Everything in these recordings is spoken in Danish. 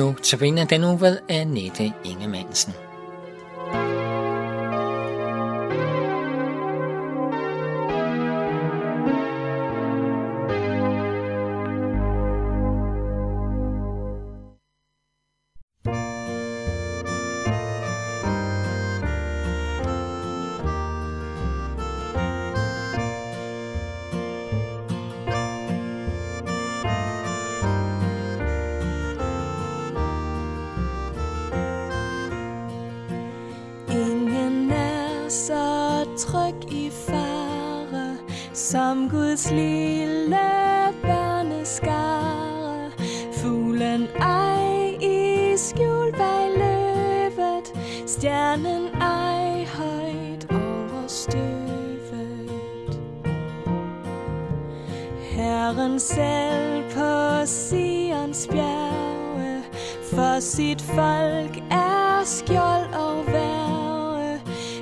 Nu tabiner den uge ved Annette Ingemannsen. I fare, som Guds lille børneskare. Fuglen ej i skjul bag løvet, stjernen ej højt over støvet. Herren selv på Sions bjerge, for sit folk er skjold og værge,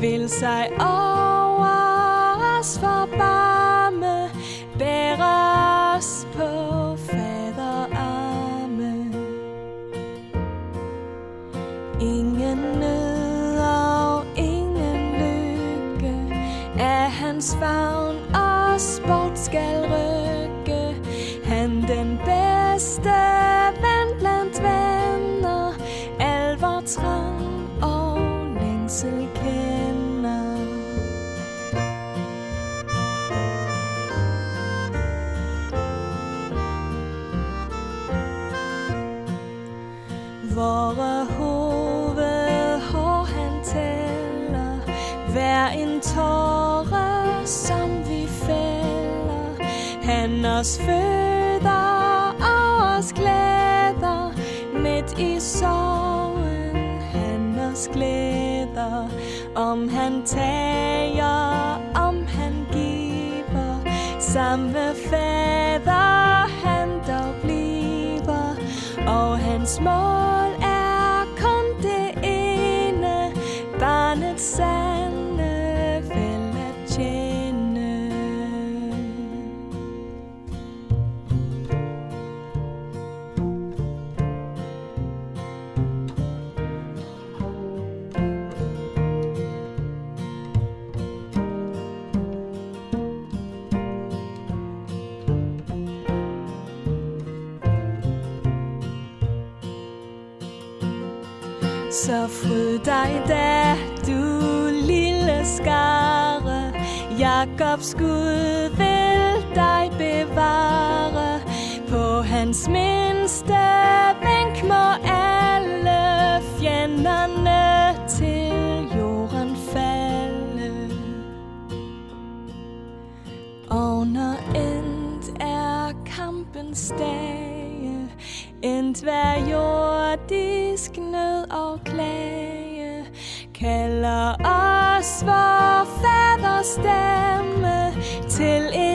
vil sig over os forbarme, bær os på faderarme. Ingen nød og ingen lykke er hans favn Han os føder og os glæder Midt i sorgen han os glæder Om han tager, om han giver Samme fader han dog bliver Og hans mål er kun det ene Barnet sande Så fryd dig da, du lille skare. Jakobs Gud vil dig bevare. På hans mindste vink må alle fjenderne til jorden falde. Og når endt er kampens dage Endt hver jordisk nød og klage Kalder os vor faders stemme Til en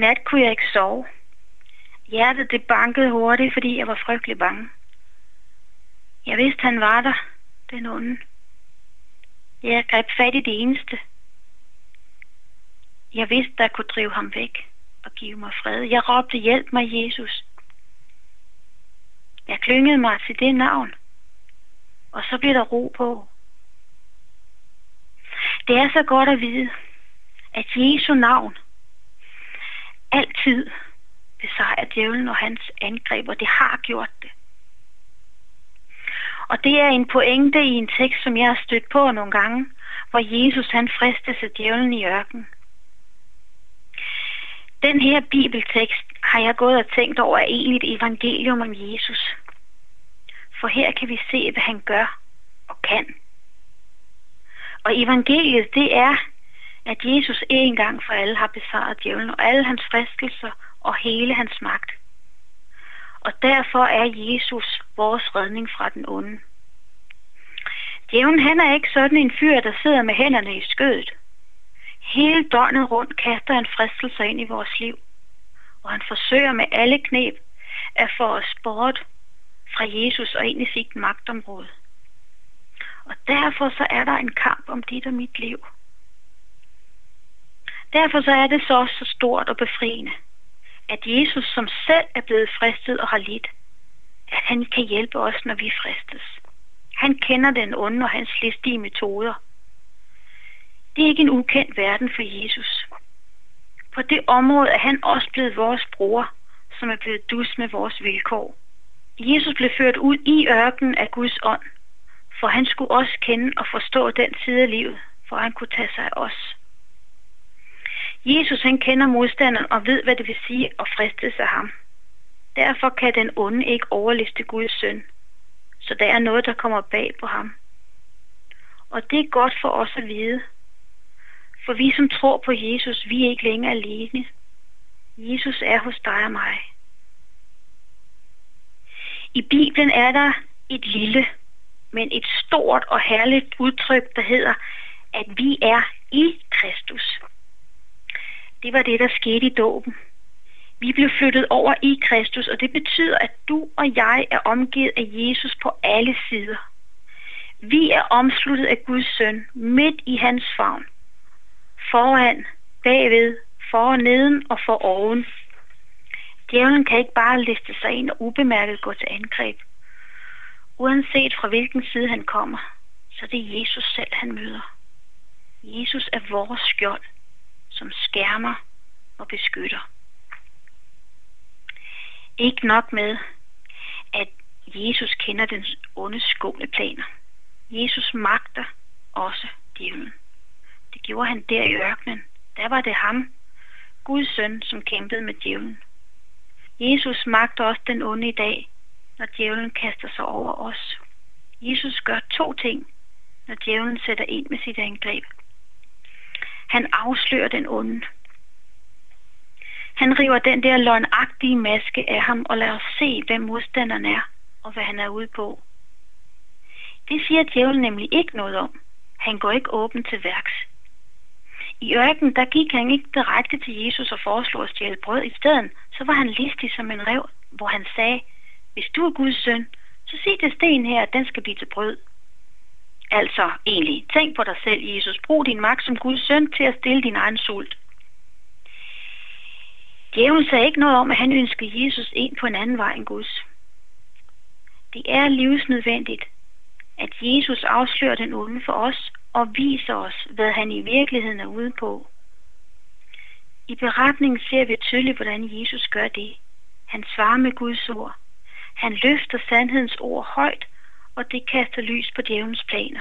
nat kunne jeg ikke sove. Hjertet det bankede hurtigt, fordi jeg var frygtelig bange. Jeg vidste, han var der, den onde. Jeg greb fat i det eneste. Jeg vidste, der kunne drive ham væk og give mig fred. Jeg råbte, hjælp mig, Jesus. Jeg klyngede mig til det navn, og så blev der ro på. Det er så godt at vide, at Jesu navn altid besejre djævlen og hans angreb, og det har gjort det. Og det er en pointe i en tekst, som jeg har stødt på nogle gange, hvor Jesus han fristes af djævlen i ørkenen. Den her bibeltekst har jeg gået og tænkt over er egentlig et evangelium om Jesus. For her kan vi se, hvad han gør og kan. Og evangeliet, det er, at Jesus en gang for alle har besejret djævlen og alle hans fristelser og hele hans magt. Og derfor er Jesus vores redning fra den onde. Djævlen han er ikke sådan en fyr, der sidder med hænderne i skødet. Hele døgnet rundt kaster han fristelser ind i vores liv, og han forsøger med alle knep at få os bort fra Jesus og ind i sit magtområde. Og derfor så er der en kamp om dit og mit liv. Derfor så er det så også så stort og befriende, at Jesus som selv er blevet fristet og har lidt, at han kan hjælpe os, når vi fristes. Han kender den onde og hans listige metoder. Det er ikke en ukendt verden for Jesus. På det område er han også blevet vores bror, som er blevet dus med vores vilkår. Jesus blev ført ud i ørkenen af Guds ånd, for han skulle også kende og forstå den side af livet, for han kunne tage sig af os. Jesus han kender modstanderen og ved, hvad det vil sige at friste sig ham. Derfor kan den onde ikke overliste Guds søn. Så der er noget, der kommer bag på ham. Og det er godt for os at vide. For vi, som tror på Jesus, vi er ikke længere alene. Jesus er hos dig og mig. I Bibelen er der et lille, men et stort og herligt udtryk, der hedder, at vi er i Kristus. Det var det, der skete i dåben. Vi blev flyttet over i Kristus, og det betyder, at du og jeg er omgivet af Jesus på alle sider. Vi er omsluttet af Guds søn, midt i hans favn. Foran, bagved, for neden og for oven. Djævlen kan ikke bare liste sig ind og ubemærket gå til angreb. Uanset fra hvilken side han kommer, så det er Jesus selv, han møder. Jesus er vores skjold, som skærmer og beskytter. Ikke nok med, at Jesus kender den onde skumle planer. Jesus magter også djævlen. Det gjorde han der i ørkenen. Der var det ham, Guds søn, som kæmpede med djævlen. Jesus magter også den onde i dag, når djævlen kaster sig over os. Jesus gør to ting, når djævlen sætter ind med sit angreb. Han afslører den onde. Han river den der løgnagtige maske af ham og lader os se, hvem modstanderen er og hvad han er ude på. Det siger djævlen nemlig ikke noget om. Han går ikke åben til værks. I ørken, der gik han ikke direkte til Jesus og foreslog at stjæle brød. I stedet, så var han listig som en rev, hvor han sagde, hvis du er Guds søn, så sig det sten her, at den skal blive til brød. Altså egentlig, tænk på dig selv, Jesus. Brug din magt som Guds søn til at stille din egen sult. Djævlen sagde ikke noget om, at han ønskede Jesus ind på en anden vej end Guds. Det er livsnødvendigt, at Jesus afslører den onde for os og viser os, hvad han i virkeligheden er ude på. I beretningen ser vi tydeligt, hvordan Jesus gør det. Han svarer med Guds ord. Han løfter sandhedens ord højt, og det kaster lys på djævelens planer.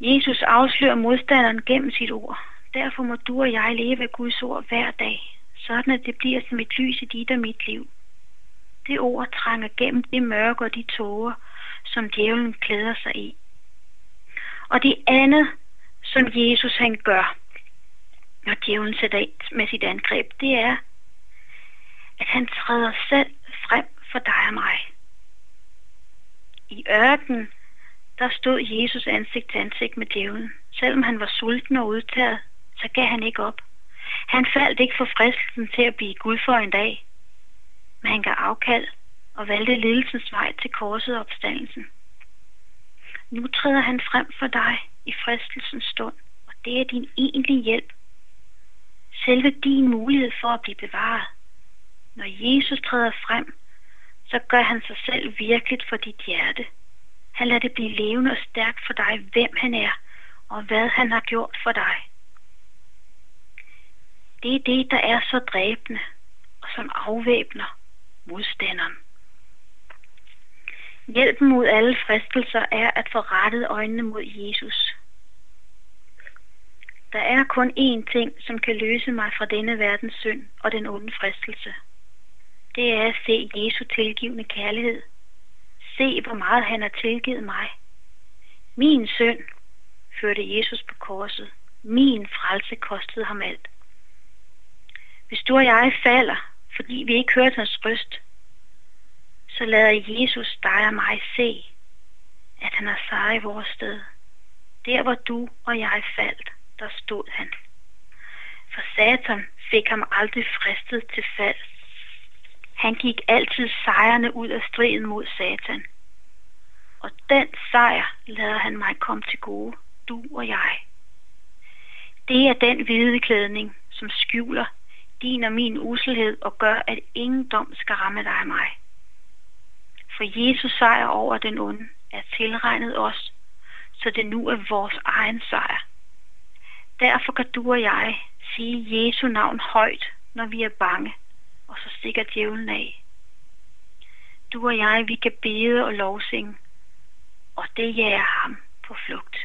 Jesus afslører modstanderen gennem sit ord. Derfor må du og jeg leve af Guds ord hver dag, sådan at det bliver som et lys i dit og mit liv. Det ord trænger gennem det mørke og de tåger, som djævlen klæder sig i. Og det andet, som Jesus han gør, når djævlen sætter ind med sit angreb, det er, at han træder selv frem for dig og mig. I ørkenen, der stod Jesus ansigt til ansigt med djævlen. Selvom han var sulten og udtaget, så gav han ikke op. Han faldt ikke for fristelsen til at blive Gud for en dag, men han gav afkald og valgte lidelsens vej til korset og opstandelsen. Nu træder han frem for dig i fristelsens stund, og det er din egentlige hjælp. Selve din mulighed for at blive bevaret. Når Jesus træder frem, så gør han sig selv virkeligt for dit hjerte. Han lader det blive levende og stærkt for dig, hvem han er, og hvad han har gjort for dig. Det er det, der er så dræbende, og som afvæbner modstanderen. Hjælpen mod alle fristelser er at få rettet øjnene mod Jesus. Der er kun én ting, som kan løse mig fra denne verdens synd og den onde fristelse. Det er at se Jesu tilgivende kærlighed Se, hvor meget han har tilgivet mig. Min synd førte Jesus på korset. Min frelse kostede ham alt. Hvis du og jeg falder, fordi vi ikke hørte hans røst, så lader Jesus dig og mig se, at han har sejret i vores sted. Der hvor du og jeg faldt, der stod han. For Satan fik ham aldrig fristet til fald. Han gik altid sejrende ud af striden mod Satan. Og den sejr lader han mig komme til gode, du og jeg. Det er den hvide klædning, som skjuler din og min uselhed og gør, at ingen dom skal ramme dig og mig. For Jesus sejr over den onde er tilregnet os, så det nu er vores egen sejr. Derfor kan du og jeg sige Jesu navn højt, når vi er bange, og så stikker djævlen af. Du og jeg, vi kan bede og lovsing, og det jager ham på flugt.